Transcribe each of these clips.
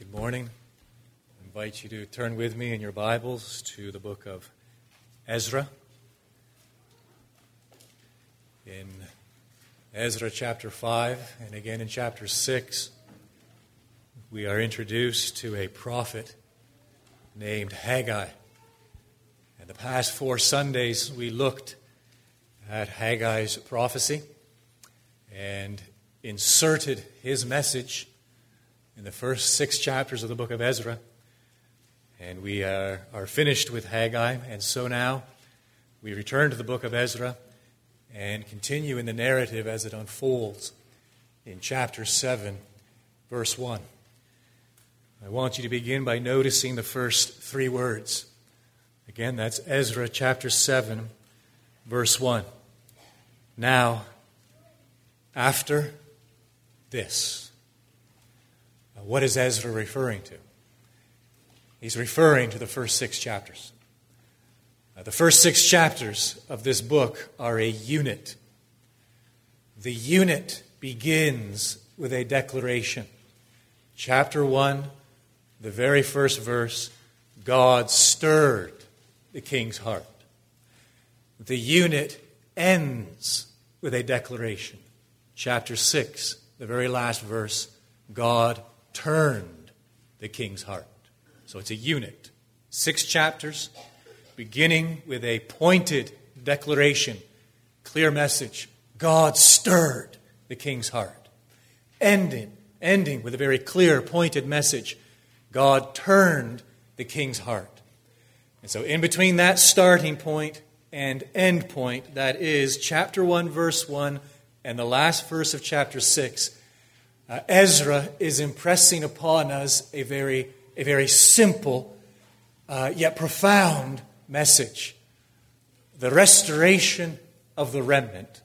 Good morning. I invite you to turn with me in your Bibles to the book of Ezra. In Ezra chapter 5 and again in chapter 6, we are introduced to a prophet named Haggai. And the past four Sundays, we looked at Haggai's prophecy and inserted his message in the first six chapters of the book of Ezra. And we are, are finished with Haggai. And so now we return to the book of Ezra and continue in the narrative as it unfolds in chapter 7, verse 1. I want you to begin by noticing the first three words. Again, that's Ezra chapter 7, verse 1. Now, after this. What is Ezra referring to? He's referring to the first six chapters. Uh, the first six chapters of this book are a unit. The unit begins with a declaration. Chapter 1, the very first verse God stirred the king's heart. The unit ends with a declaration. Chapter 6, the very last verse God turned the king's heart. So it's a unit. Six chapters, beginning with a pointed declaration, clear message. God stirred the king's heart. Ending, ending with a very clear, pointed message. God turned the king's heart. And so, in between that starting point and end point, that is chapter 1, verse 1, and the last verse of chapter 6, uh, Ezra is impressing upon us a very, a very simple uh, yet profound message. The restoration of the remnant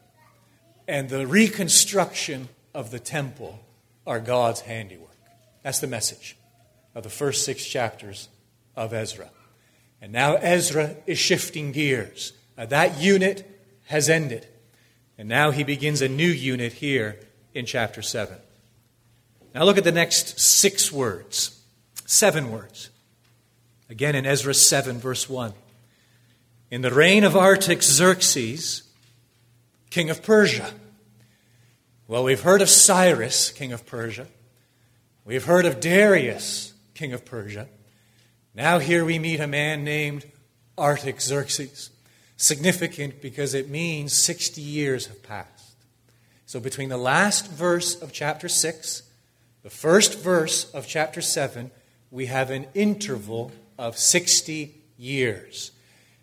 and the reconstruction of the temple are God's handiwork. That's the message of the first six chapters of Ezra. And now Ezra is shifting gears. Uh, that unit has ended. And now he begins a new unit here in chapter 7. Now look at the next six words, seven words. Again in Ezra 7, verse 1. In the reign of Artaxerxes, king of Persia. Well, we've heard of Cyrus, king of Persia. We've heard of Darius, king of Persia. Now, here we meet a man named Artaxerxes. Significant because it means 60 years have passed. So, between the last verse of chapter 6 the first verse of chapter 7, we have an interval of 60 years.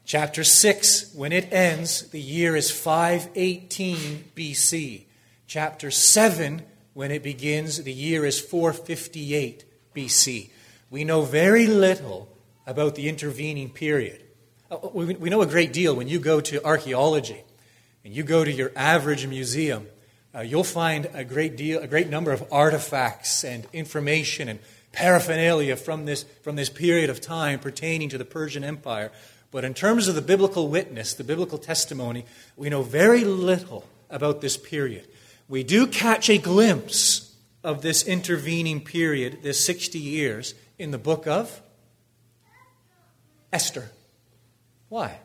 Chapter 6, when it ends, the year is 518 BC. Chapter 7, when it begins, the year is 458 BC. We know very little about the intervening period. Uh, we know a great deal when you go to archaeology and you go to your average museum uh, you'll find a great deal, a great number of artifacts and information and paraphernalia from this, from this period of time pertaining to the Persian Empire. But in terms of the biblical witness, the biblical testimony, we know very little about this period. We do catch a glimpse of this intervening period, this 60 years, in the book of Esther. Why?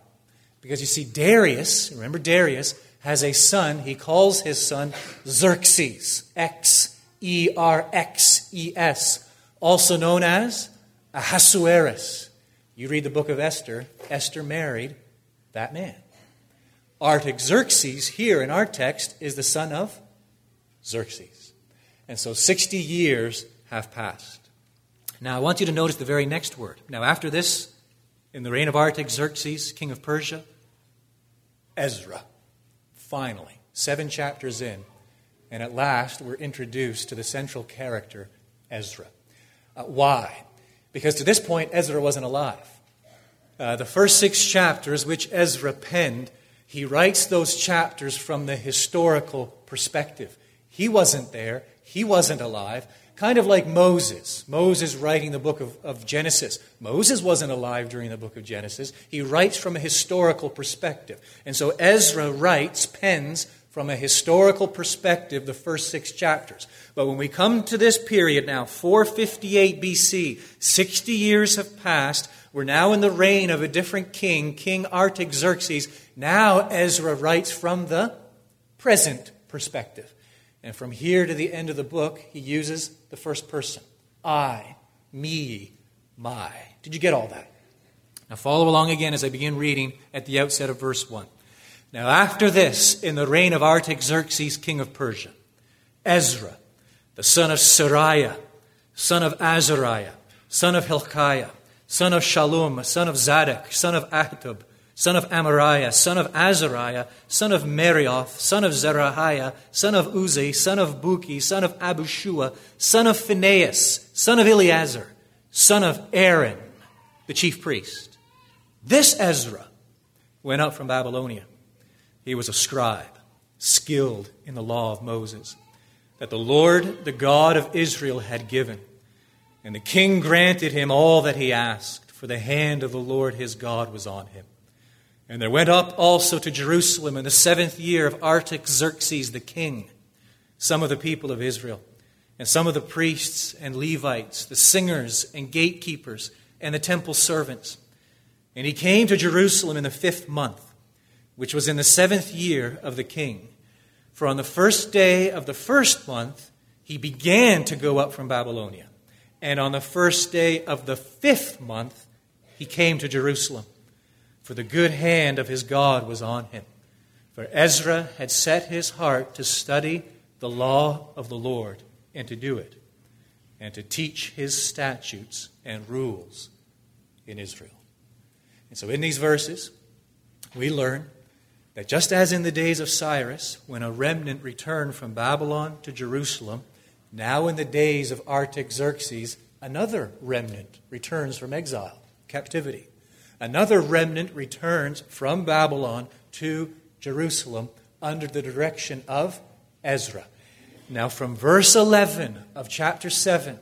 Because you see, Darius, remember Darius, has a son. He calls his son Xerxes, X E R X E S, also known as Ahasuerus. You read the book of Esther, Esther married that man. Artaxerxes, here in our text, is the son of Xerxes. And so 60 years have passed. Now, I want you to notice the very next word. Now, after this, in the reign of Artaxerxes, king of Persia, Ezra. Finally, seven chapters in, and at last we're introduced to the central character, Ezra. Uh, why? Because to this point, Ezra wasn't alive. Uh, the first six chapters, which Ezra penned, he writes those chapters from the historical perspective. He wasn't there, he wasn't alive, kind of like Moses. Moses writing the book of, of, Genesis. Moses wasn't alive during the book of Genesis. He writes from a historical perspective. And so Ezra writes, pens from a historical perspective the first six chapters. But when we come to this period now, 458 BC, 60 years have passed. We're now in the reign of a different king, King Artaxerxes. Now Ezra writes from the present perspective. And from here to the end of the book, he uses the first person I, me, my. Did you get all that? Now follow along again as I begin reading at the outset of verse 1. Now, after this, in the reign of Artaxerxes, king of Persia, Ezra, the son of Seraiah, son of Azariah, son of Hilkiah, son of Shallum, son of Zadok, son of Ahitub, son of Amariah, son of Azariah, son of Meraioth, son of Zerahiah, son of Uzzi, son of Bukki, son of Abishua, son of Phinehas, son of Eleazar, son of Aaron, the chief priest. This Ezra went up from Babylonia he was a scribe, skilled in the law of Moses, that the Lord, the God of Israel, had given. And the king granted him all that he asked, for the hand of the Lord his God was on him. And there went up also to Jerusalem in the seventh year of Artaxerxes the king some of the people of Israel, and some of the priests and Levites, the singers and gatekeepers, and the temple servants. And he came to Jerusalem in the fifth month which was in the seventh year of the king. For on the first day of the first month, he began to go up from Babylonia. And on the first day of the fifth month, he came to Jerusalem. For the good hand of his God was on him. For Ezra had set his heart to study the law of the Lord and to do it, and to teach his statutes and rules in Israel. And so in these verses, we learn that just as in the days of Cyrus, when a remnant returned from Babylon to Jerusalem, now in the days of Artaxerxes, another remnant returns from exile, captivity. Another remnant returns from Babylon to Jerusalem under the direction of Ezra. Now, from verse 11 of chapter 7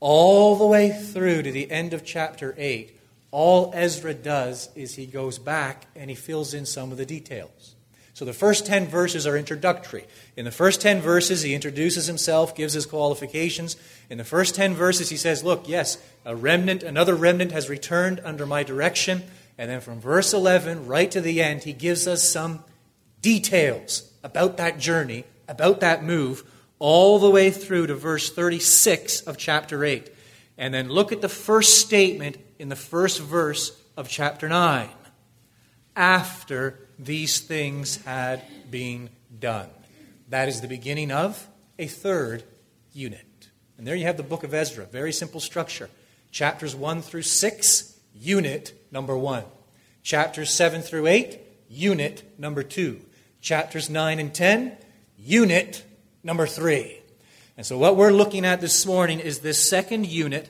all the way through to the end of chapter 8, all Ezra does is he goes back and he fills in some of the details. So the first 10 verses are introductory. In the first 10 verses, he introduces himself, gives his qualifications. In the first 10 verses, he says, Look, yes, a remnant, another remnant has returned under my direction. And then from verse 11 right to the end, he gives us some details about that journey, about that move, all the way through to verse 36 of chapter 8. And then look at the first statement in the first verse of chapter 9 after these things had been done. That is the beginning of a third unit. And there you have the book of Ezra. Very simple structure. Chapters 1 through 6, unit number 1. Chapters 7 through 8, unit number 2. Chapters 9 and 10, unit number 3. And so, what we're looking at this morning is this second unit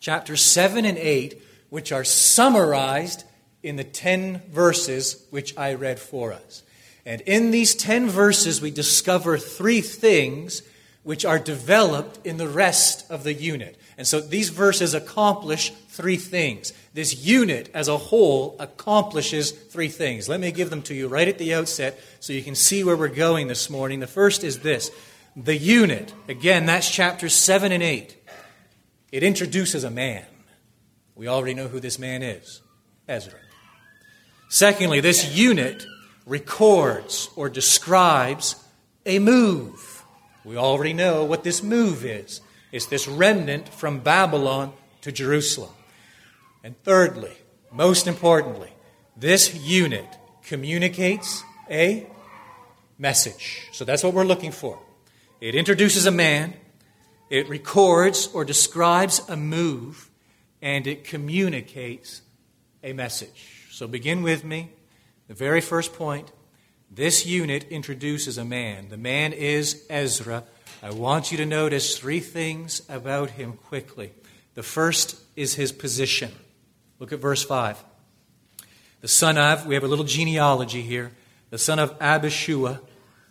chapters 7 and 8, which are summarized in the 10 verses which I read for us. And in these 10 verses, we discover three things which are developed in the rest of the unit. And so these verses accomplish three things. This unit as a whole accomplishes three things. Let me give them to you right at the outset so you can see where we're going this morning. The first is this the unit. Again, that's chapters 7 and 8. It introduces a man. We already know who this man is Ezra. Secondly, this unit records or describes a move. We already know what this move is it's this remnant from Babylon to Jerusalem. And thirdly, most importantly, this unit communicates a message. So that's what we're looking for. It introduces a man it records or describes a move, and it communicates a message. So begin with me. The very first point this unit introduces a man. The man is Ezra. I want you to notice three things about him quickly. The first is his position. Look at verse 5. The son of, we have a little genealogy here, the son of Abishua,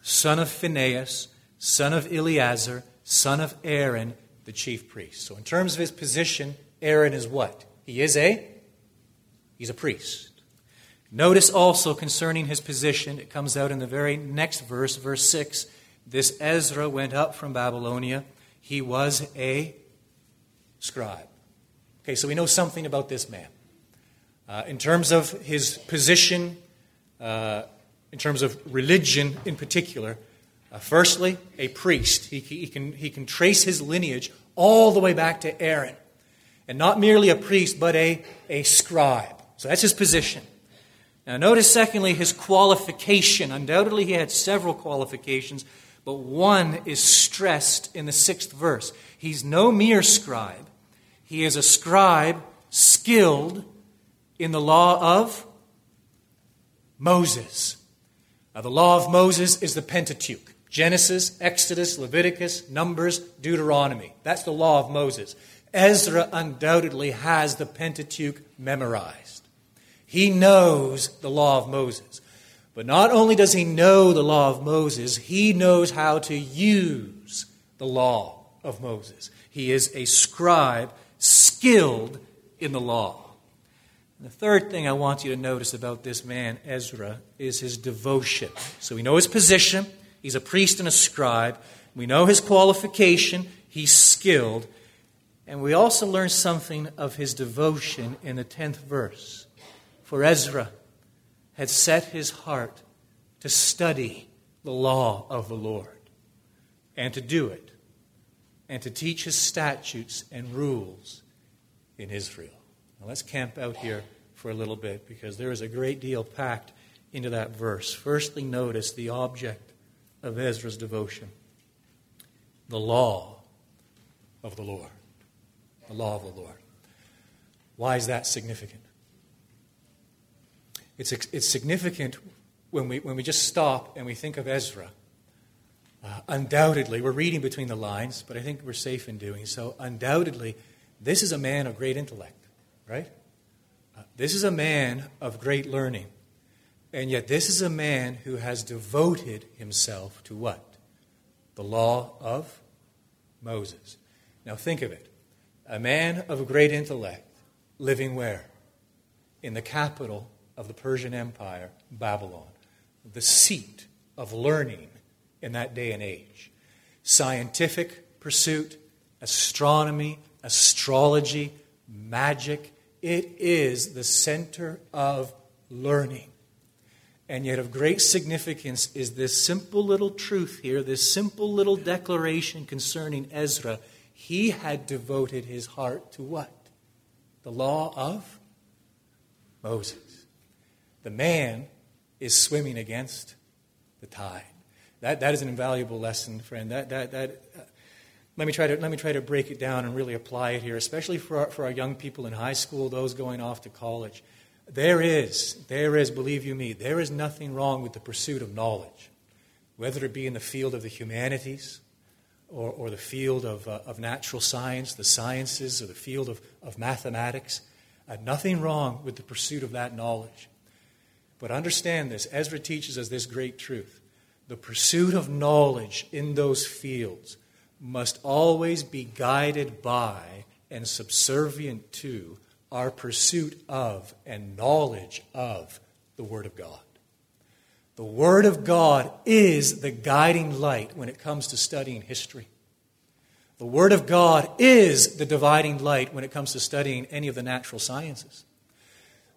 son of Phinehas, son of Eleazar, son of Aaron, the chief priest. So in terms of his position, Aaron is what? He is a he's a priest. Notice also concerning his position, it comes out in the very next verse, verse 6. This Ezra went up from Babylonia. He was a scribe. Okay, so we know something about this man. Uh, in terms of his position, uh, in terms of religion in particular, uh, firstly, a priest. He, he, can, he can trace his lineage all the way back to Aaron. And not merely a priest, but a, a scribe. So that's his position. Now, notice, secondly, his qualification. Undoubtedly, he had several qualifications, but one is stressed in the sixth verse. He's no mere scribe, he is a scribe skilled in the law of Moses. Now, the law of Moses is the Pentateuch Genesis, Exodus, Leviticus, Numbers, Deuteronomy. That's the law of Moses. Ezra undoubtedly has the Pentateuch memorized. He knows the law of Moses. But not only does he know the law of Moses, he knows how to use the law of Moses. He is a scribe skilled in the law. And the third thing I want you to notice about this man, Ezra, is his devotion. So we know his position. He's a priest and a scribe. We know his qualification. He's skilled. And we also learn something of his devotion in the 10th verse. For Ezra had set his heart to study the law of the Lord and to do it and to teach his statutes and rules in Israel. Now let's camp out here for a little bit because there is a great deal packed into that verse. Firstly, notice the object of Ezra's devotion the law of the Lord. The law of the Lord. Why is that significant? It's, it's significant when we, when we just stop and we think of Ezra. Uh, undoubtedly, we're reading between the lines, but I think we're safe in doing so. Undoubtedly, this is a man of great intellect, right? Uh, this is a man of great learning. And yet, this is a man who has devoted himself to what? The law of Moses. Now, think of it. A man of great intellect living where? In the capital of the Persian Empire, Babylon, the seat of learning in that day and age. Scientific pursuit, astronomy, astrology, magic, it is the center of learning. And yet, of great significance is this simple little truth here, this simple little declaration concerning Ezra. He had devoted his heart to what? The law of Moses. The man is swimming against the tide. That, that is an invaluable lesson, friend. That, that, that, uh, let, me try to, let me try to break it down and really apply it here, especially for our, for our young people in high school, those going off to college. There is, there is, believe you me, there is nothing wrong with the pursuit of knowledge, whether it be in the field of the humanities or, or the field of, uh, of natural science, the sciences, or the field of, of mathematics. Uh, nothing wrong with the pursuit of that knowledge. But understand this Ezra teaches us this great truth. The pursuit of knowledge in those fields must always be guided by and subservient to our pursuit of and knowledge of the Word of God. The Word of God is the guiding light when it comes to studying history. The Word of God is the dividing light when it comes to studying any of the natural sciences.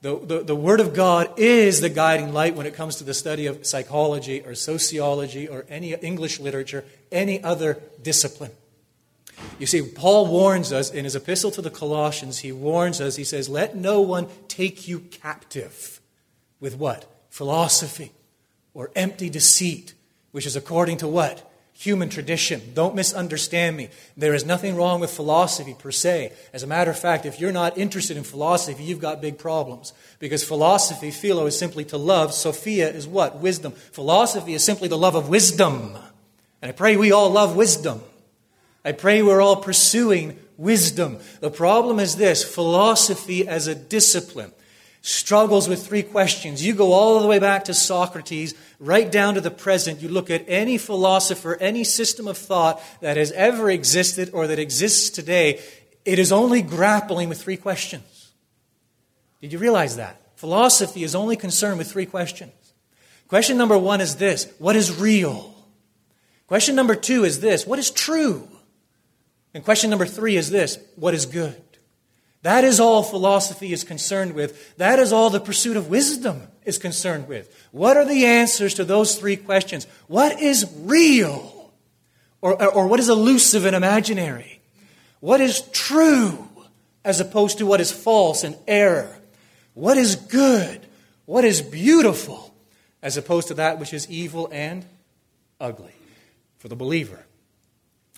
The, the, the, Word of God is the guiding light when it comes to the study of psychology or sociology or any English literature, any other discipline. You see, Paul warns us in his epistle to the Colossians, he warns us, he says, Let no one take you captive with what? Philosophy or empty deceit, which is according to what? Human tradition. Don't misunderstand me. There is nothing wrong with philosophy per se. As a matter of fact, if you're not interested in philosophy, you've got big problems. Because philosophy, philo, is simply to love. Sophia is what? Wisdom. Philosophy is simply the love of wisdom. And I pray we all love wisdom. I pray we're all pursuing wisdom. The problem is this philosophy as a discipline struggles with three questions. You go all the way back to Socrates, right down to the present. You look at any philosopher, any system of thought that has ever existed or that exists today, it is only grappling with three questions. Did you realize that? Philosophy is only concerned with three questions. Question number one is this What is real? Question number two is this What is true? And question number three is this What is good? That is all philosophy is concerned with. That is all the pursuit of wisdom is concerned with. What are the answers to those three questions? What is real? Or, or, what is elusive and imaginary? What is true as opposed to what is false and error? What is good? What is beautiful as opposed to that which is evil and ugly? For the believer,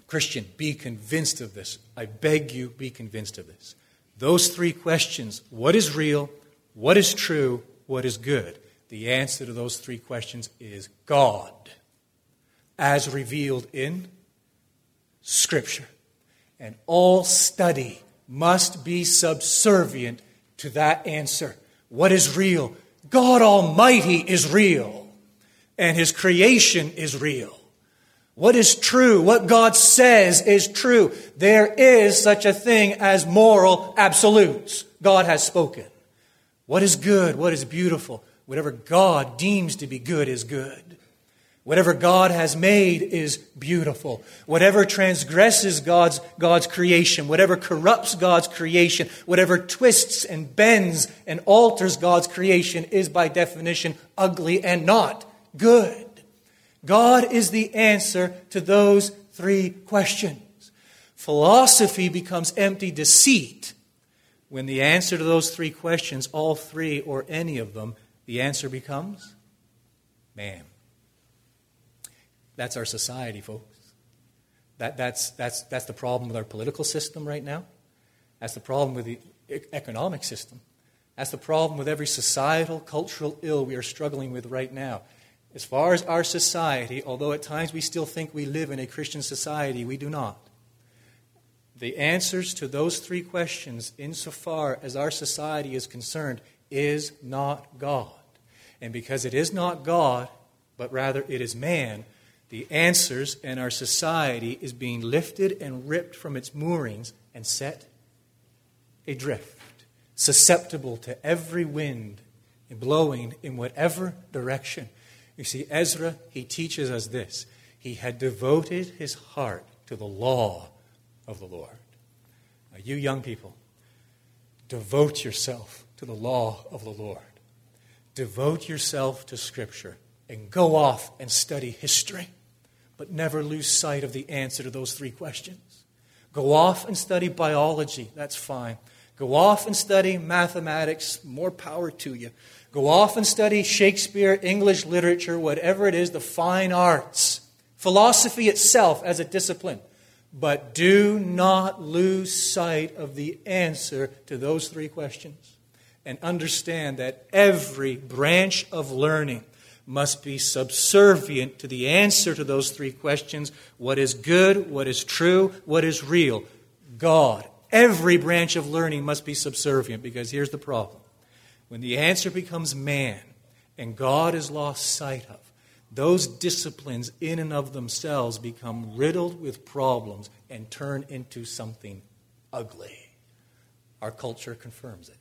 Christian, be convinced of this. I beg you, be convinced of this. Those three questions what is real, what is true, what is good? The answer to those three questions is God, as revealed in Scripture. And all study must be subservient to that answer. What is real? God Almighty is real, and His creation is real. What is true? What God says is true. There is such a thing as moral absolutes. God has spoken. What is good? What is beautiful? Whatever God deems to be good is good. Whatever God has made is beautiful. Whatever transgresses God's, God's creation, whatever corrupts God's creation, whatever twists and bends and alters God's creation is by definition ugly and not good. God is the answer to those three questions. Philosophy becomes empty deceit when the answer to those three questions, all three or any of them, the answer becomes man. That's our society, folks. That, that's, that's, that's the problem with our political system right now. That's the problem with the economic system. That's the problem with every societal, cultural ill we are struggling with right now. As far as our society, although at times we still think we live in a Christian society, we do not. The answers to those three questions, insofar as our society is concerned, is not God. And because it is not God, but rather it is man, the answers in our society is being lifted and ripped from its moorings and set adrift, susceptible to every wind and blowing in whatever direction. You see, Ezra, he teaches us this. He had devoted his heart to the law of the Lord. Now, you young people, devote yourself to the law of the Lord. Devote yourself to Scripture and go off and study history but never lose sight of the answer to those three questions. Go off and study biology, that's fine. Go off and study mathematics, more power to you. Go off and study Shakespeare, English literature, whatever it is, the fine arts, philosophy itself as a discipline. But do not lose sight of the answer to those three questions. And understand that every branch of learning must be subservient to the answer to those three questions what is good, what is true, what is real? God. Every branch of learning must be subservient because here's the problem. When the answer becomes man and God is lost sight of, those disciplines in and of themselves become riddled with problems and turn into something ugly. Our culture confirms it.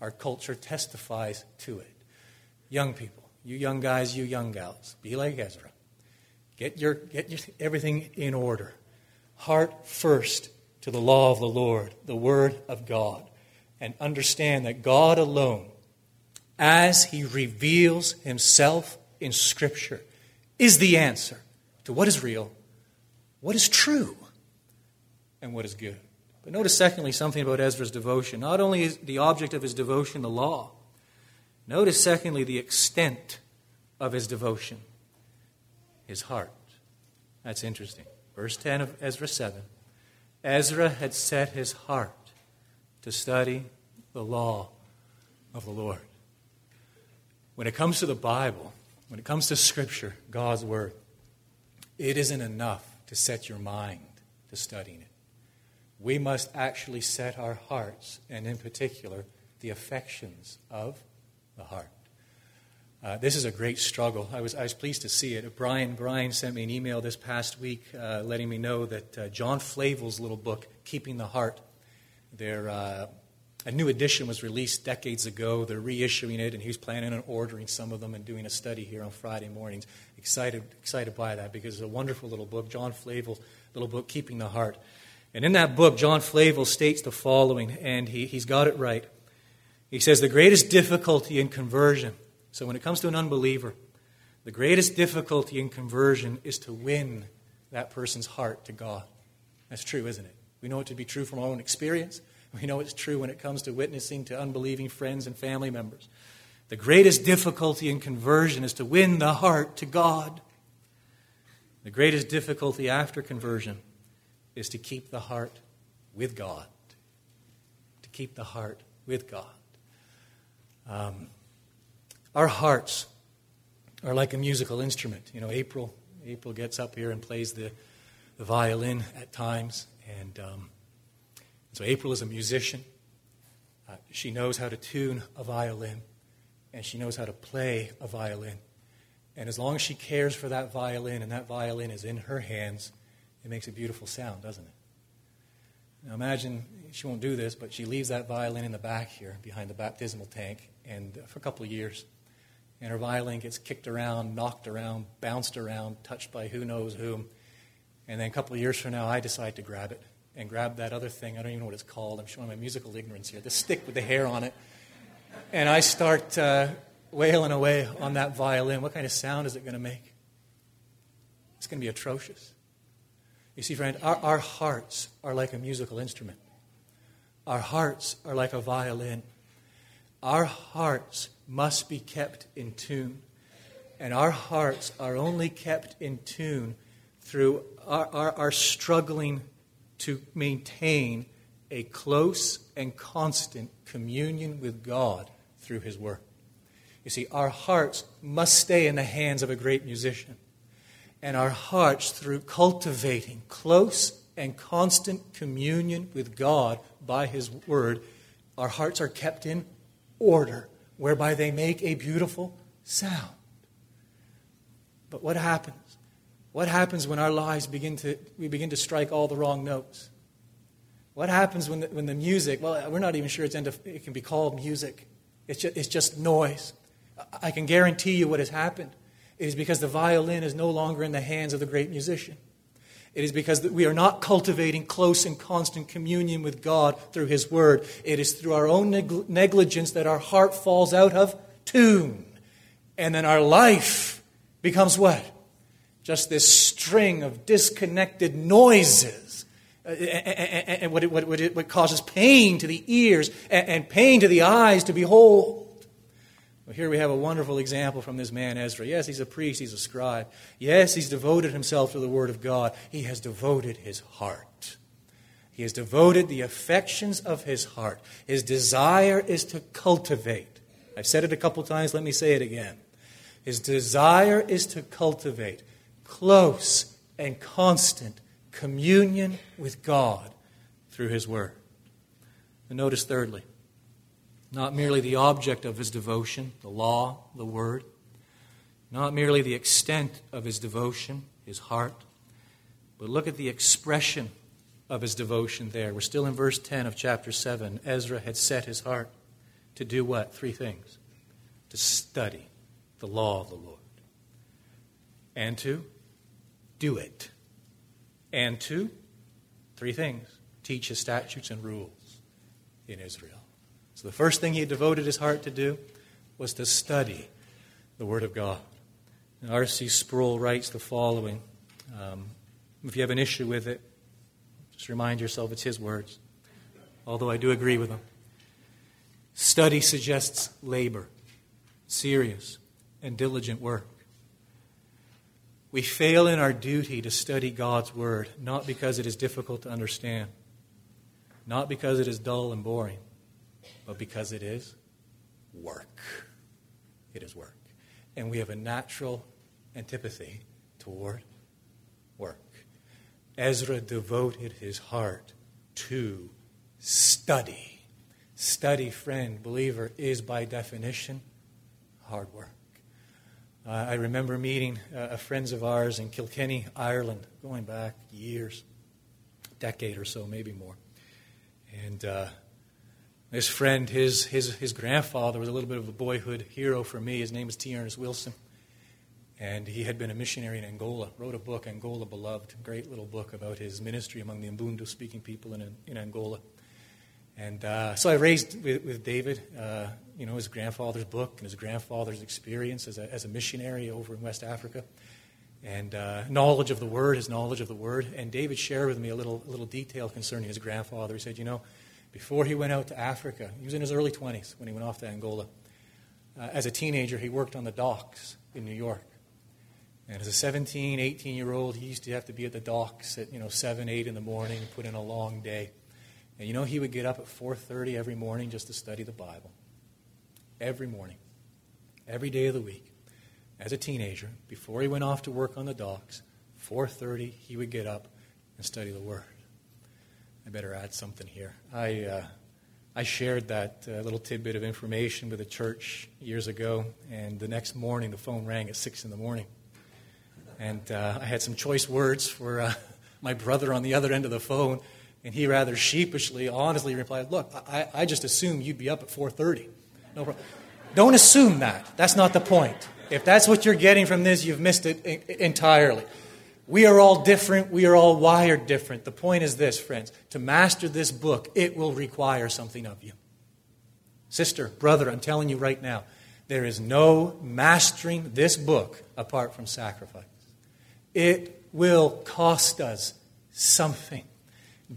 Our culture testifies to it. Young people, you young guys, you young gals, be like Ezra. Get your, get your, everything in order. Heart first to the law of the Lord, the Word of God, and understand that God alone, as He reveals Himself in Scripture, is the answer to what is real, what is true, and what is good. But notice, secondly, something about Ezra's devotion. Not only is the object of his devotion the law, Notice, secondly, the extent of his devotion, his heart. That's interesting. Verse 10 of Ezra 7 Ezra had set his heart to study the law of the Lord. When it comes to the Bible, when it comes to Scripture, God's Word, it isn't enough to set your mind to studying it. We must actually set our hearts, and in particular, the affections of the heart. Uh, this is a great struggle. I was, I was pleased to see it. Brian, Brian sent me an email this past week uh, letting me know that uh, John Flavel's little book, Keeping the Heart, their, uh, a new edition was released decades ago. They're reissuing it, and he was planning on ordering some of them and doing a study here on Friday mornings. Excited, excited by that because it's a wonderful little book, John Flavel's little book, Keeping the Heart. And in that book, John Flavel states the following, and he, he's got it right. He says, The greatest difficulty in conversion, so when it comes to an unbeliever, the greatest difficulty in conversion is to win that person's heart to God. That's true, isn't it? We know it to be true from our own experience. We know it's true when it comes to witnessing to unbelieving friends and family members. The greatest difficulty in conversion is to win the heart to God. The greatest difficulty after conversion is to keep the heart with God. To keep the heart with God. Um, our hearts are like a musical instrument. You know, April, April gets up here and plays the, the violin at times, and um, so April is a musician. Uh, she knows how to tune a violin, and she knows how to play a violin. And as long as she cares for that violin and that violin is in her hands, it makes a beautiful sound, doesn't it? Now imagine she won't do this, but she leaves that violin in the back here behind the baptismal tank, and for a couple of years, and her violin gets kicked around, knocked around, bounced around, touched by who knows whom. And then a couple of years from now, I decide to grab it and grab that other thing. I don't even know what it's called. I'm showing my musical ignorance here. The stick with the hair on it. And I start uh, wailing away on that violin. What kind of sound is it going to make? It's going to be atrocious. You see, friend, our, our hearts are like a musical instrument. Our hearts are like a violin. Our hearts must be kept in tune. And our hearts are only kept in tune through our, our, our struggling to maintain a close and constant communion with God through His Word. You see, our hearts must stay in the hands of a great musician. And our hearts, through cultivating close and constant communion with God by His Word, our hearts are kept in order, whereby they make a beautiful sound. But what happens? What happens when our lives begin to, we begin to strike all the wrong notes? What happens when the, when the music, well, we're not even sure it's of, it can be called music. It's just, it's just noise. I can guarantee you what has happened. It is because the violin is no longer in the hands of the great musician. It is because we are not cultivating close and constant communion with God through His Word. It is through our own negligence that our heart falls out of tune. And then our life becomes what? just this string of disconnected noises. Uh, and what, what, what, causes pain to the ears and pain to the eyes to behold. Well, here we have a wonderful example from this man Ezra. Yes, he's a priest, he's a scribe. Yes, he's devoted himself to the Word of God. He has devoted his heart. He has devoted the affections of his heart. His desire is to cultivate. I've said it a couple times, let me say it again. His desire is to cultivate close and constant communion with God through His Word. And notice, thirdly, not merely the object of his devotion, the law, the Word, not merely the extent of his devotion, his heart, but look at the expression of his devotion there. We're still in verse 10 of chapter 7. Ezra had set his heart to do what? Three things to study the law of the Lord, and to do it. And two, three things teach his statutes and rules in Israel. So the first thing he devoted his heart to do was to study the Word of God. R.C. Sproul writes the following. Um, if you have an issue with it, just remind yourself it's his words, although I do agree with him. Study suggests labor, serious and diligent work. We fail in our duty to study God's Word, not because it is difficult to understand, not because it is dull and boring, but because it is work. It is work. And we have a natural antipathy toward work. Ezra devoted his heart to study. Study, friend, believer, is by definition hard work. Uh, I remember meeting uh, friends of ours in Kilkenny, Ireland, going back years, decade or so, maybe more. And uh, This friend, his, his, his grandfather was a little bit of a boyhood hero for me. His name was T. Ernest Wilson. And he had been a missionary in Angola, wrote a book, Angola Beloved, great little book about his ministry among the Mbundu speaking people in, in Angola. And uh, so I raised with, with David, uh, you know, his grandfather's book and his grandfather's experience as a, as a missionary over in West Africa, and uh, knowledge of the Word, his knowledge of the Word. And David shared with me a little, a little detail concerning his grandfather. He said, you know, before he went out to Africa, he was in his early 20s when he went off to Angola. Uh, as a teenager, he worked on the docks in New York. And as a 17, 18 year old, he used to have to be at the docks at you know 7, 8 in the morning, put in a long day. And you know he would get up at 4:30 every morning just to study the Bible. Every morning, every day of the week. As a teenager, before he went off to work on the docks, 4:30 he would get up and study the Word. I better add something here. I, uh, I shared that uh, little tidbit of information with the church years ago, and the next morning the phone rang at 6 in the morning. And uh, I had some choice words for uh, my brother on the other end of the phone, and he rather sheepishly, honestly replied, Look, I, I just assumed you'd be up at 4.30. No problem. Don't assume that. That's not the point. If that's what you're getting from this, you've missed it entirely. We are all different. We are all wired different. The point is this, friends to master this book, it will require something of you. Sister, brother, I'm telling you right now, there is no mastering this book apart from sacrifice. It will cost us something.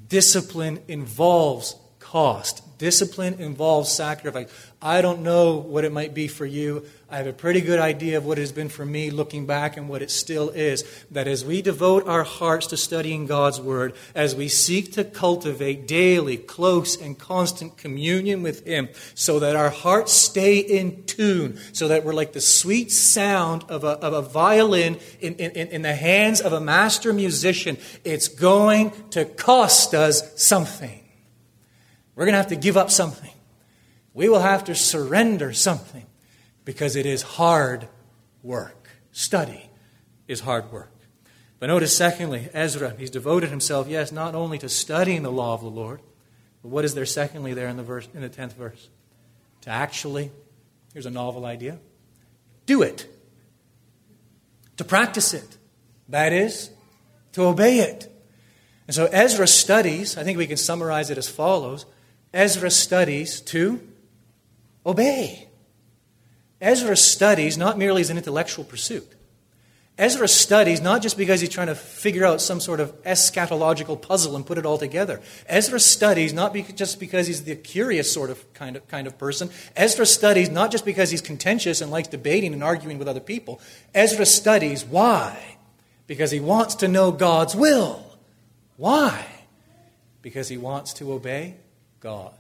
Discipline involves cost. Discipline involves sacrifice. I don't know what it might be for you. I have a pretty good idea of what it has been for me looking back and what it still is. That as we devote our hearts to studying God's Word, as we seek to cultivate daily, close, and constant communion with Him, so that our hearts stay in tune, so that we're like the sweet sound of a, of a violin in, in, in the hands of a master musician, it's going to cost us something. We're going to have to give up something. We will have to surrender something because it is hard work. Study is hard work. But notice, secondly, Ezra, he's devoted himself, yes, not only to studying the law of the Lord, but what is there, secondly, there in the, verse, in the 10th verse? To actually, here's a novel idea, do it. To practice it. That is, to obey it. And so Ezra studies, I think we can summarize it as follows Ezra studies to obey. Ezra studies not merely as an intellectual pursuit. Ezra studies not just because he's trying to figure out some sort of eschatological puzzle and put it all together. Ezra studies not be, just because he's the curious sort of kind, of kind of person. Ezra studies not just because he's contentious and likes debating and arguing with other people. Ezra studies why? Because he wants to know God's will. Why? Because he wants to obey God.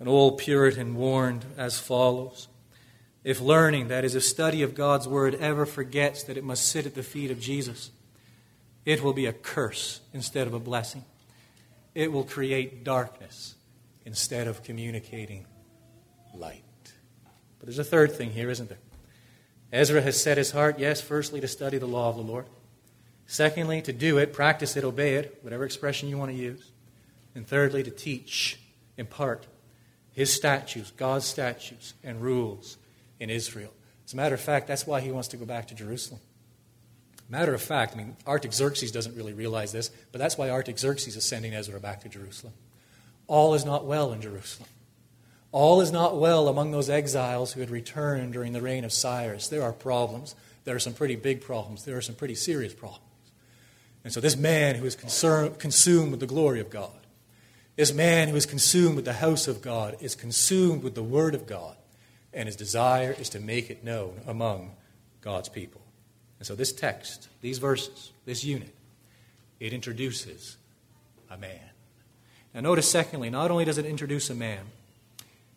An old Puritan warned as follows If learning, that is, a study of God's Word, ever forgets that it must sit at the feet of Jesus, it will be a curse instead of a blessing. It will create darkness instead of communicating light. But there's a third thing here, isn't there? Ezra has set his heart, yes, firstly, to study the law of the Lord. Secondly, to do it, practice it, obey it, whatever expression you want to use. And thirdly, to teach, impart his statutes, God's statutes and rules in Israel. As a matter of fact, that's why he wants to go back to Jerusalem. Matter of fact, I mean, Artaxerxes doesn't really realize this, but that's why Artaxerxes is sending Ezra back to Jerusalem. All is not well in Jerusalem. All is not well among those exiles who had returned during the reign of Cyrus. There are problems. There are some pretty big problems. There are some pretty serious problems. And so, this man who is consumed with the glory of God, this man who is consumed with the house of God is consumed with the word of God, and his desire is to make it known among God's people. And so, this text, these verses, this unit, it introduces a man. Now, notice, secondly, not only does it introduce a man,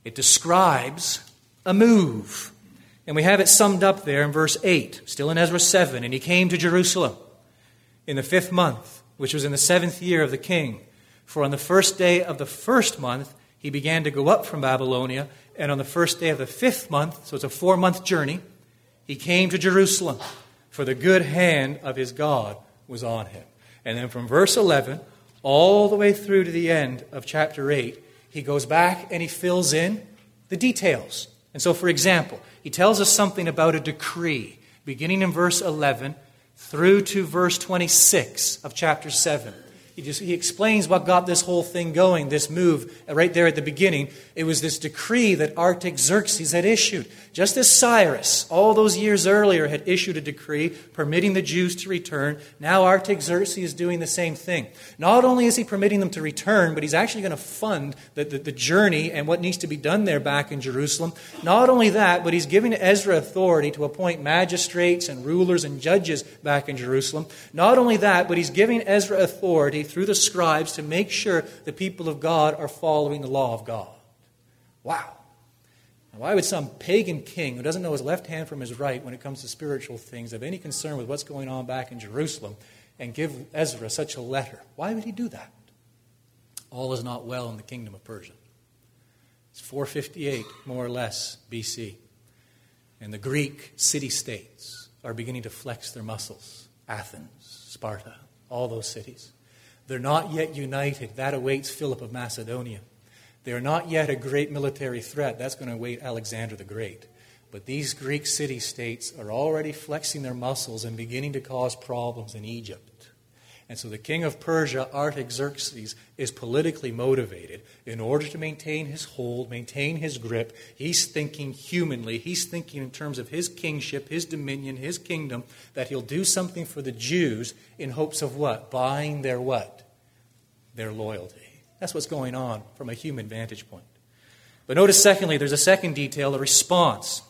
it describes a move. And we have it summed up there in verse 8, still in Ezra 7. And he came to Jerusalem in the fifth month, which was in the seventh year of the king for on the first day of the first month, he began to go up from Babylonia, and on the first day of the fifth month, so it's a four month journey, he came to Jerusalem, for the good hand of his God was on him. And then from verse 11 all the way through to the end of chapter 8, he goes back and he fills in the details. And so, for example, he tells us something about a decree, beginning in verse 11 through to verse 26 of chapter 7. He, just, he explains what got this whole thing going, this move uh, right there at the beginning. It was this decree that Artaxerxes had issued. Just as Cyrus, all those years earlier, had issued a decree permitting the Jews to return, now Artaxerxes is doing the same thing. Not only is he permitting them to return, but he's actually going to fund the, the, the journey and what needs to be done there back in Jerusalem. Not only that, but he's giving Ezra authority to appoint magistrates and rulers and judges back in Jerusalem. Not only that, but he's giving Ezra authority through the scribes to make sure the people of God are following the law of God. Wow. Now, why would some pagan king who doesn't know his left hand from his right when it comes to spiritual things have any concern with what's going on back in Jerusalem and give Ezra such a letter? Why would he do that? All is not well in the kingdom of Persia. It's 458, more or less, BC. And the Greek city states are beginning to flex their muscles. Athens, Sparta, all those cities. They're not yet united. That awaits Philip of Macedonia. They are not yet a great military threat. That's going to await Alexander the Great. But these Greek city states are already flexing their muscles and beginning to cause problems in Egypt. And so the king of Persia, Artaxerxes, is politically motivated in order to maintain his hold, maintain his grip. He's thinking humanly. He's thinking in terms of his kingship, his dominion, his kingdom, that he'll do something for the Jews in hopes of what? Buying their what? Their loyalty. That's what's going on from a human vantage point. But notice, secondly, there's a second detail, a response.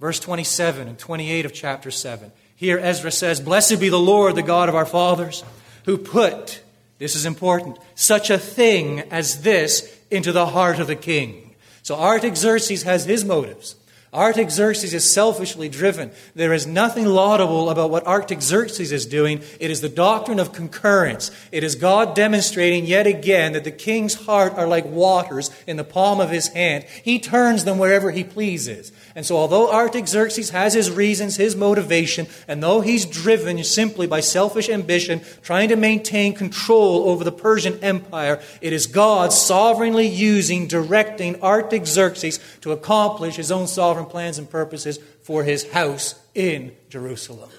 Verse 27 and 28 of chapter 7. Here Ezra says, Blessed be the Lord, the God of our fathers who put, this is important, such a thing as this into the heart of the king. So Artaxerxes has his motives. Artaxerxes is selfishly driven. There is nothing laudable about what Artaxerxes is doing. It is the doctrine of concurrence. It is God demonstrating yet again that the king's heart are like waters in the palm of his hand. He turns them wherever he pleases. And so, although Artaxerxes has his reasons, his motivation, and though he's driven simply by selfish ambition, trying to maintain control over the Persian Empire, it is God sovereignly using, directing Artaxerxes to accomplish his own sovereign plans and purposes for his house in Jerusalem.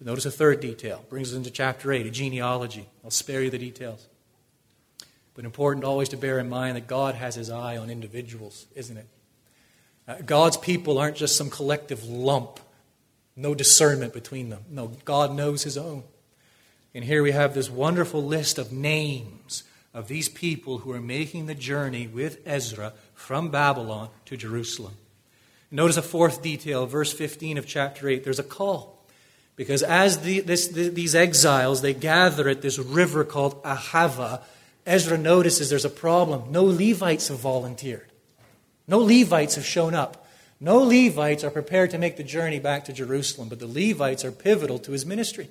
Notice a third detail. Brings us into chapter 8, a genealogy. I'll spare you the details. But important always to bear in mind that God has his eye on individuals, isn't it? Uh, God's people aren't just some collective lump, no discernment between them. No, God knows his own. And here we have this wonderful list of names of these people who are making the journey with Ezra from Babylon to Jerusalem. Notice a fourth detail, verse 15 of chapter 8. There's a call. Because as the, this, the, these exiles, they gather at this river called Ahava, Ezra notices there's a problem. No Levites have volunteered. No Levites have shown up. No Levites are prepared to make the journey back to Jerusalem, but the Levites are pivotal to his ministry.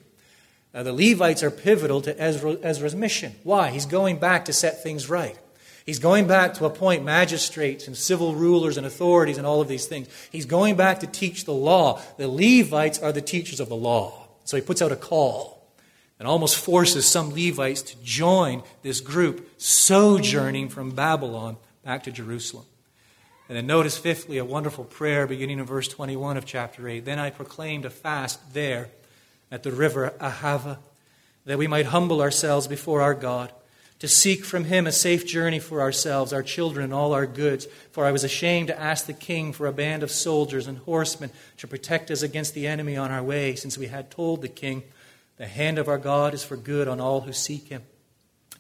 Uh, the Levites are pivotal to Ezra, Ezra's mission. Why? He's going back to set things right. He's going back to appoint magistrates and civil rulers and authorities and all of these things. He's going back to teach the law. The Levites are the teachers of the law. So he puts out a call and almost forces some Levites to join this group sojourning from Babylon back to Jerusalem. And then notice, fifthly, a wonderful prayer beginning in verse 21 of chapter 8. Then I proclaimed a fast there at the river Ahava, that we might humble ourselves before our God, to seek from him a safe journey for ourselves, our children, and all our goods. For I was ashamed to ask the king for a band of soldiers and horsemen to protect us against the enemy on our way, since we had told the king, The hand of our God is for good on all who seek him,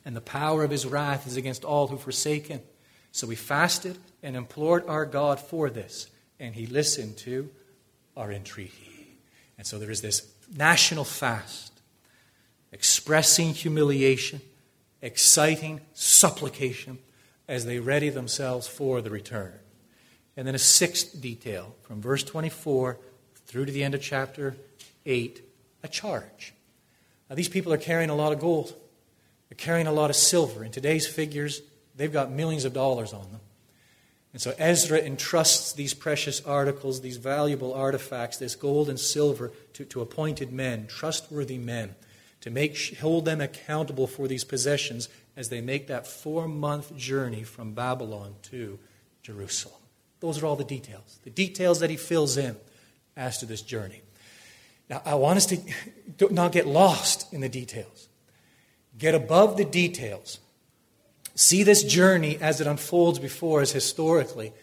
and the power of his wrath is against all who forsake him. So we fasted and implored our God for this, and he listened to our entreaty. And so there is this national fast expressing humiliation, exciting supplication as they ready themselves for the return. And then a sixth detail from verse 24 through to the end of chapter 8 a charge. Now, these people are carrying a lot of gold, they're carrying a lot of silver. In today's figures, They've got millions of dollars on them. And so Ezra entrusts these precious articles, these valuable artifacts, this gold and silver, to, to appointed men, trustworthy men, to make, hold them accountable for these possessions as they make that four month journey from Babylon to Jerusalem. Those are all the details, the details that he fills in as to this journey. Now, I want us to not get lost in the details, get above the details. See this journey as it unfolds before us historically,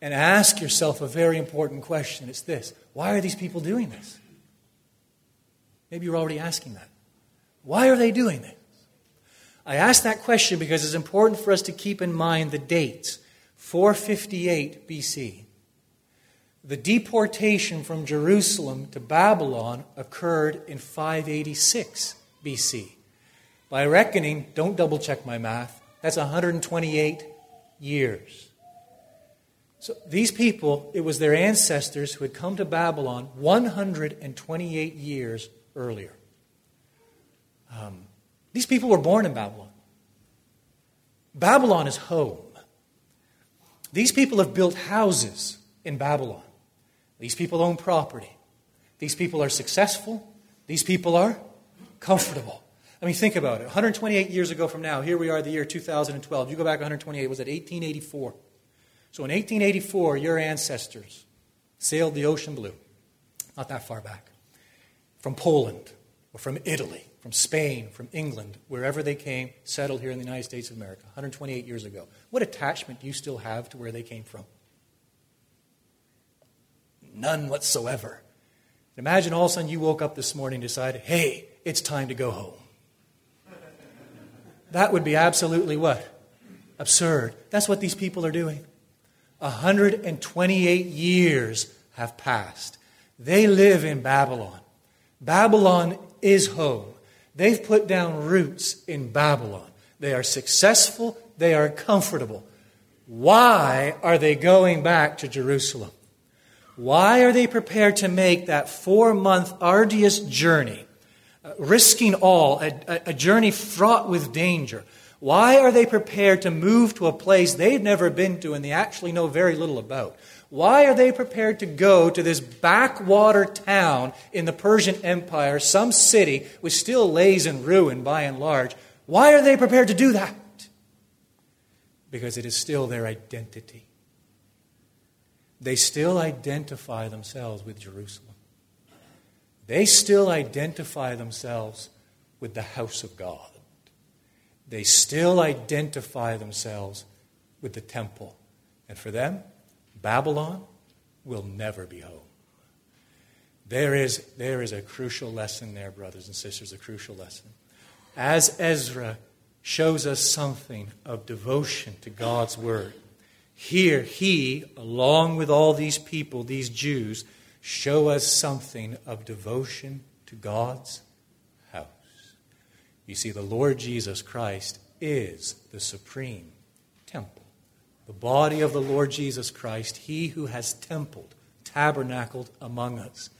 and ask yourself a very important question. It's this Why are these people doing this? Maybe you're already asking that. Why are they doing this? I ask that question because it's important for us to keep in mind the dates 458 BC. The deportation from Jerusalem to Babylon occurred in 586 BC. By reckoning, don't double check my math, that's 128 years. So these people, it was their ancestors who had come to Babylon 128 years earlier. Um, these people were born in Babylon. Babylon is home. These people have built houses in Babylon. These people own property. These people are successful. These people are comfortable. I mean, think about it. 128 years ago from now, here we are, the year 2012. You go back 128, was it 1884? So in 1884, your ancestors sailed the ocean blue, not that far back, from Poland or from Italy from Spain, from England, wherever they came, settled here in the United States of America 128 years ago. What attachment do you still have to where they came from? None whatsoever. Imagine all of a sudden you woke up this morning and decided, hey, it's time to go home. That would be absolutely what? Absurd. That's what these people are doing. 128 years have passed. They live in Babylon. Babylon is home. They've put down roots in Babylon. They are successful, they are comfortable. Why are they going back to Jerusalem? Why are they prepared to make that four month arduous journey, uh, risking all, a, a journey fraught with danger? Why are they prepared to move to a place they've never been to and they actually know very little about? Why are they prepared to go to this backwater town in the Persian Empire, some city which still lays in ruin by and large? Why are they prepared to do that? Because it is still their identity. They still identify themselves with Jerusalem. They still identify themselves with the house of God. They still identify themselves with the temple. And for them, Babylon will never be home. There is, there is a crucial lesson there, brothers and sisters, a crucial lesson. As Ezra shows us something of devotion to God's word, here he, along with all these people, these Jews, show us something of devotion to God's house. You see, the Lord Jesus Christ is the supreme the body of the Lord Jesus Christ, he who has templed, tabernacled among us.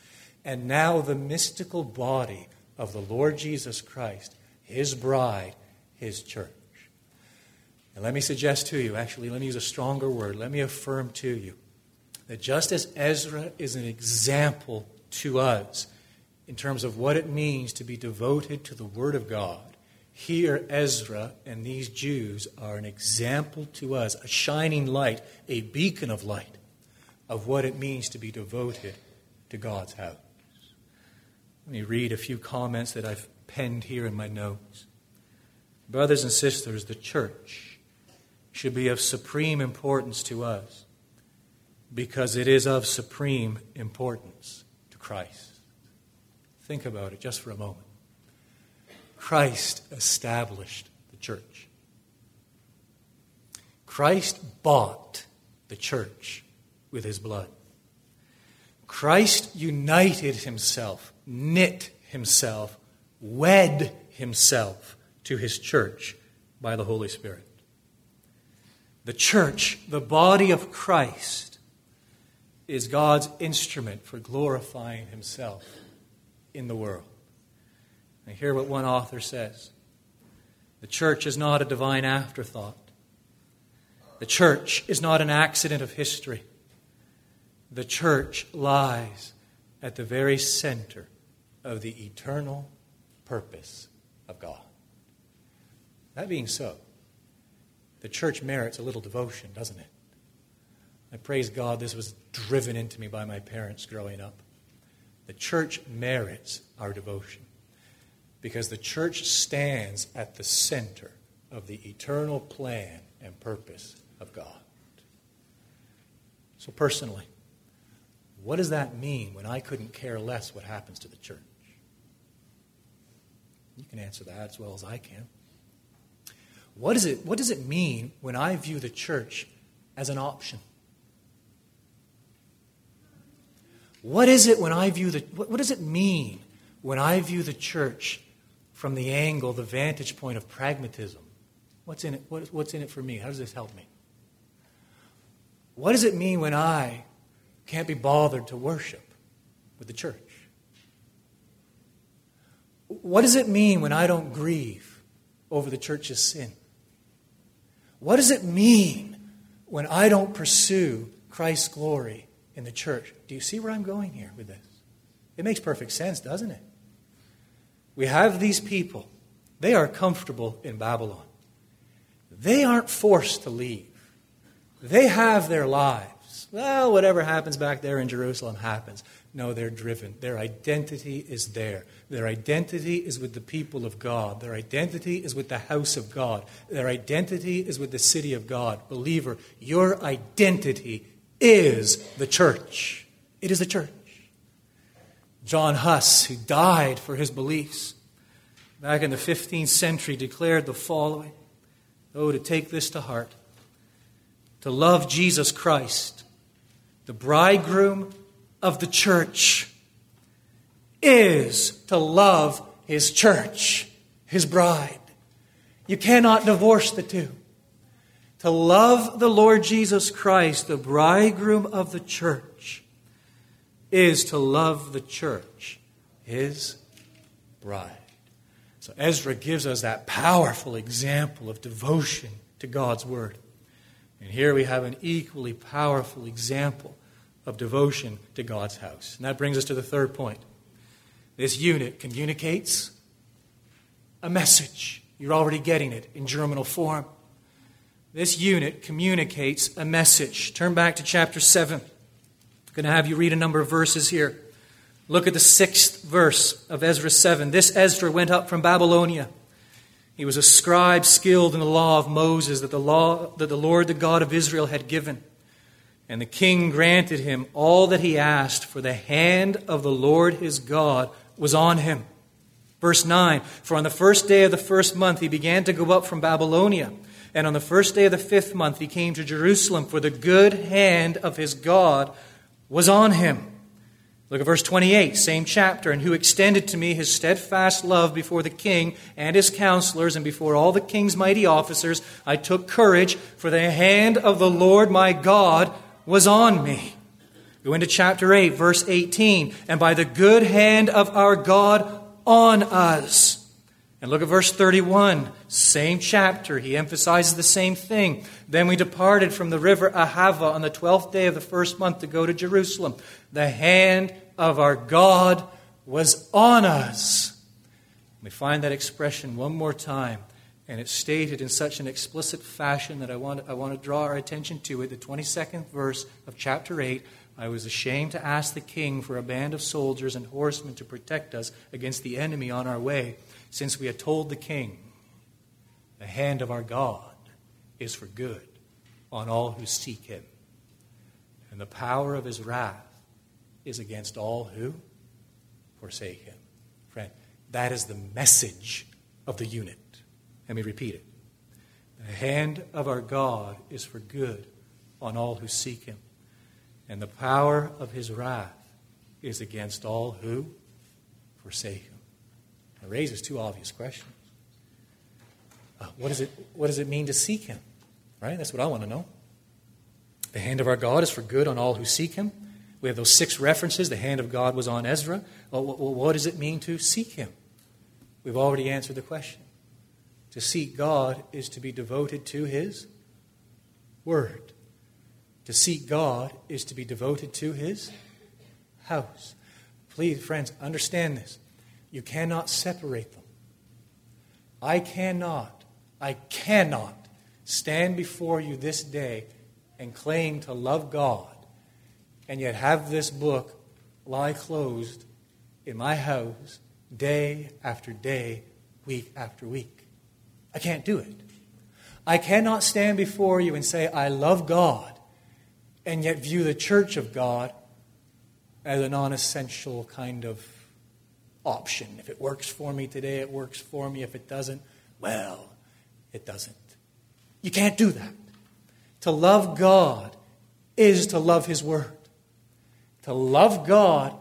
And now the mystical body of the Lord Jesus Christ, his bride, his church. And let me suggest to you, actually, let me use a stronger word. Let me affirm to you that just as Ezra is an example to us in terms of what it means to be devoted to the Word of God, here, Ezra and these Jews are an example to us, a shining light, a beacon of light of what it means to be devoted to God's house. Let me read a few comments that I've penned here in my notes. Brothers and sisters, the church should be of supreme importance to us because it is of supreme importance to Christ. Think about it just for a moment. Christ established the church. Christ bought the church with his blood. Christ united himself, knit himself, wed himself to his church by the Holy Spirit. The church, the body of Christ, is God's instrument for glorifying himself in the world. I hear what one author says The church is not a divine afterthought, the church is not an accident of history. The church lies at the very center of the eternal purpose of God. That being so, the church merits a little devotion, doesn't it? I praise God this was driven into me by my parents growing up. The church merits our devotion because the church stands at the center of the eternal plan and purpose of God. So, personally, what does that mean when I couldn't care less what happens to the church? You can answer that as well as I can. What, is it, what does it mean when I view the church as an option? What is it when I view the what, what does it mean when I view the church from the angle, the vantage point of pragmatism? What's in it? What, what's in it for me? How does this help me? What does it mean when I can't be bothered to worship with the church? What does it mean when I don't grieve over the church's sin? What does it mean when I don't pursue Christ's glory in the church? Do you see where I'm going here with this? It makes perfect sense, doesn't it? We have these people. They are comfortable in Babylon. They aren't forced to leave. They have their lives. Well, whatever happens back there in Jerusalem happens. No, they're driven. Their identity is there. Their identity is with the people of God. Their identity is with the house of God. Their identity is with the city of God. Believer, your identity is the church. It is the church. John Huss, who died for his beliefs back in the 15th century, declared the following Oh, to take this to heart. To love Jesus Christ, the bridegroom of the church is to love his church, his bride. You cannot divorce the two. To love the Lord Jesus Christ, the bridegroom of the church, is to love the church, his bride. So Ezra gives us that powerful example of devotion to God's word. And here we have an equally powerful example of devotion to God's house. And that brings us to the third point. This unit communicates a message. You're already getting it in germinal form. This unit communicates a message. Turn back to chapter 7. I'm going to have you read a number of verses here. Look at the sixth verse of Ezra 7. This Ezra went up from Babylonia. He was a scribe skilled in the law of Moses that the, law, that the Lord, the God of Israel, had given. And the king granted him all that he asked, for the hand of the Lord his God was on him. Verse 9 For on the first day of the first month he began to go up from Babylonia. And on the first day of the fifth month he came to Jerusalem, for the good hand of his God was on him. Look at verse 28, same chapter. And who extended to me his steadfast love before the king and his counselors and before all the king's mighty officers. I took courage, for the hand of the Lord my God was on me. Go into chapter 8, verse 18. And by the good hand of our God on us. And look at verse 31, same chapter. He emphasizes the same thing. Then we departed from the river Ahava on the 12th day of the first month to go to Jerusalem. The hand of our God was on us. We find that expression one more time, and it's stated in such an explicit fashion that I want, I want to draw our attention to it. The 22nd verse of chapter 8 I was ashamed to ask the king for a band of soldiers and horsemen to protect us against the enemy on our way, since we had told the king, The hand of our God is for good on all who seek him, and the power of his wrath is against all who forsake him. Friend, that is the message of the unit. Let me repeat it. The hand of our God is for good on all who seek him, and the power of his wrath is against all who forsake him. It raises two obvious questions. Uh, what, is it, what does it mean to seek him? Right? That's what I want to know. The hand of our God is for good on all who seek him. We have those six references. The hand of God was on Ezra. Well, what does it mean to seek Him? We've already answered the question. To seek God is to be devoted to His Word. To seek God is to be devoted to His house. Please, friends, understand this. You cannot separate them. I cannot I cannot stand before you this day and claim to love God and yet have this book lie closed in my house day after day, week after week. I can't do it. I cannot stand before you and say, I love God, and yet view the church of God as a non essential kind of option. If it works for me today, it works for me. If it doesn't, well, it doesn't. You can't do that. To love God is to love His Word. To love God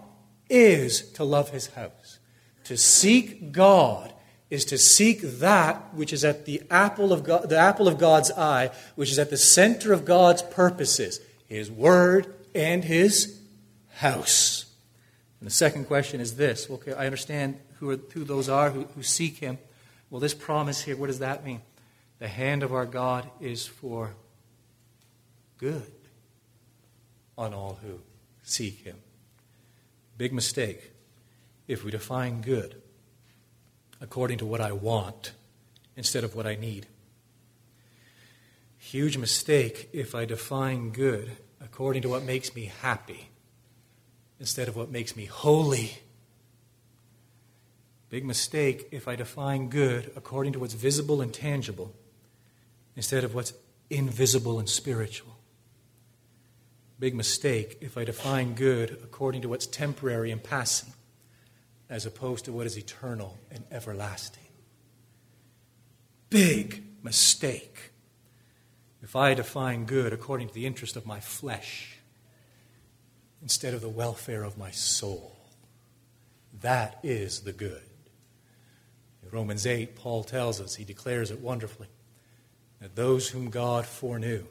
is to love His house. To seek God is to seek that which is at the apple of God, the apple of God's eye, which is at the center of God's purposes, His Word and His house. And the second question is this. Okay, I understand who, are, who those are who, who seek Him. Well, this promise here, what does that mean? The hand of our God is for good on all who seek Him. Big mistake if we define good according to what I want instead of what I need. Huge mistake if I define good according to what makes me happy instead of what makes me holy. Big mistake if I define good according to what's visible and tangible instead of what's invisible and spiritual. Big mistake if I define good according to what's temporary and passing as opposed to what is eternal and everlasting. Big mistake if I define good according to the interest of my flesh instead of the welfare of my soul. That is the good. In Romans 8, Paul tells us, he declares it wonderfully, that those whom God foreknew,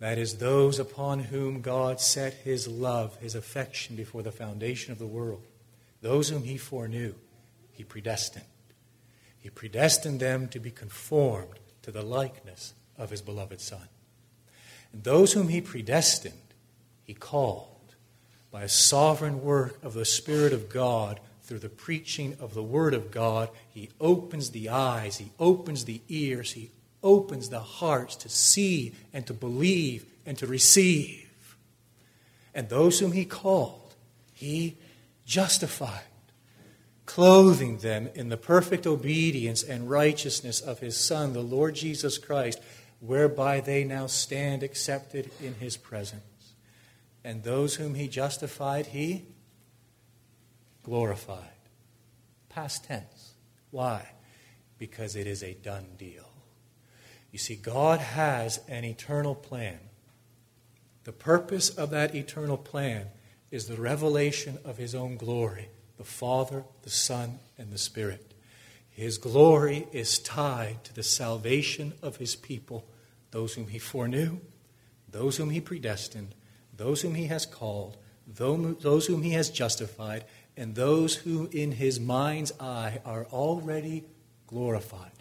that is, those upon whom God set his love, his affection before the foundation of the world, those whom he foreknew, he predestined. He predestined them to be conformed to the likeness of his beloved Son. And those whom he predestined, he called by a sovereign work of the Spirit of God through the preaching of the Word of God. He opens the eyes, he opens the ears, he opens the hearts to see and to believe and to receive. And those whom he called, he justified, clothing them in the perfect obedience and righteousness of his Son, the Lord Jesus Christ, whereby they now stand accepted in his presence. And those whom he justified, he glorified. Past tense. Why? Because it is a done deal. You see, God has an eternal plan. The purpose of that eternal plan is the revelation of his own glory the Father, the Son, and the Spirit. His glory is tied to the salvation of his people, those whom he foreknew, those whom he predestined, those whom he has called, those whom he has justified, and those who in his mind's eye are already glorified.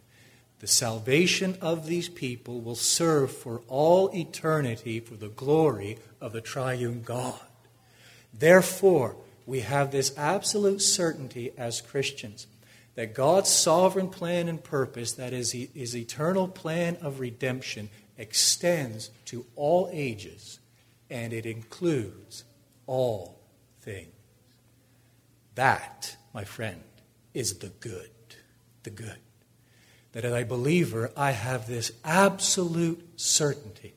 The salvation of these people will serve for all eternity for the glory of the triune God. Therefore, we have this absolute certainty as Christians that God's sovereign plan and purpose, that is his eternal plan of redemption, extends to all ages and it includes all things. That, my friend, is the good. The good. That as a believer, I have this absolute certainty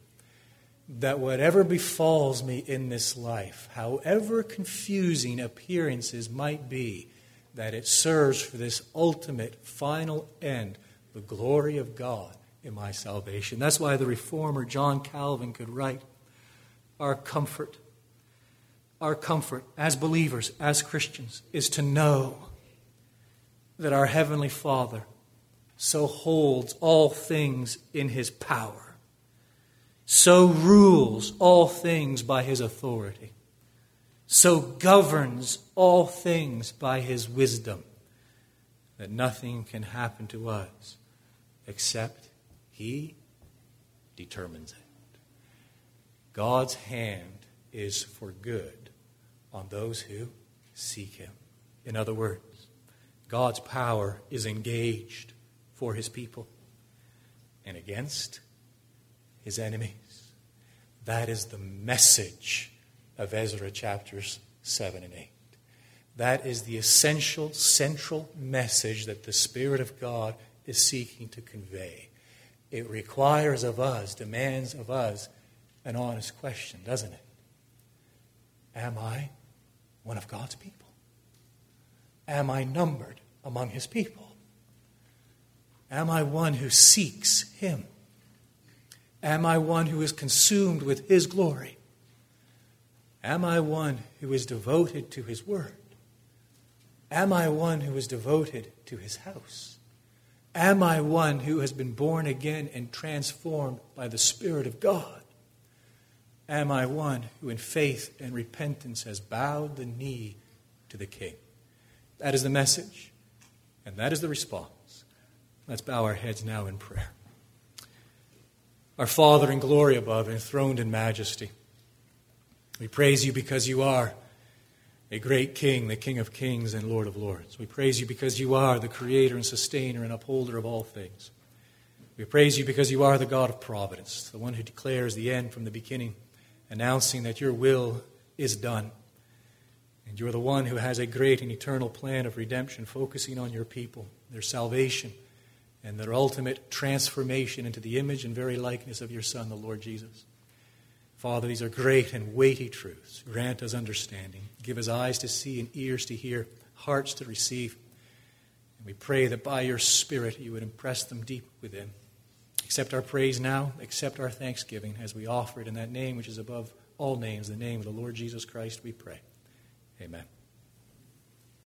that whatever befalls me in this life, however confusing appearances might be, that it serves for this ultimate, final end, the glory of God in my salvation. That's why the reformer John Calvin could write our comfort, our comfort as believers, as Christians, is to know that our Heavenly Father so holds all things in His power so rules all things by his authority, so governs all things by his wisdom, that nothing can happen to us except he determines it. God's hand is for good on those who seek him. In other words, God's power is engaged for his people. and against his enemies. That is the message of Ezra chapters 7 and 8. That is the essential, central message that the Spirit of God is seeking to convey. It requires of us, demands of us, an honest question, doesn't it? Am I one of God's people? Am I numbered among his people? Am I one who seeks him? Am I one who is consumed with his glory? Am I one who is devoted to his word? Am I one who is devoted to his house? Am I one who has been born again and transformed by the Spirit of God? Am I one who in faith and repentance has bowed the knee to the King? That is the message, and that is the response. Let's bow our heads now in prayer. Our Father in glory above, enthroned in majesty, we praise you because you are a great King, the King of kings and Lord of lords. We praise you because you are the creator and sustainer and upholder of all things. We praise you because you are the God of providence, the one who declares the end from the beginning, announcing that your will is done. And you're the one who has a great and eternal plan of redemption, focusing on your people, their salvation, and their ultimate transformation into the image and very likeness of your Son, the Lord Jesus. Father, these are great and weighty truths. Grant us understanding. Give us eyes to see and ears to hear, hearts to receive. And we pray that by your Spirit you would impress them deep within. Accept our praise now. Accept our thanksgiving as we offer it in that name which is above all names, the name of the Lord Jesus Christ, we pray. Amen.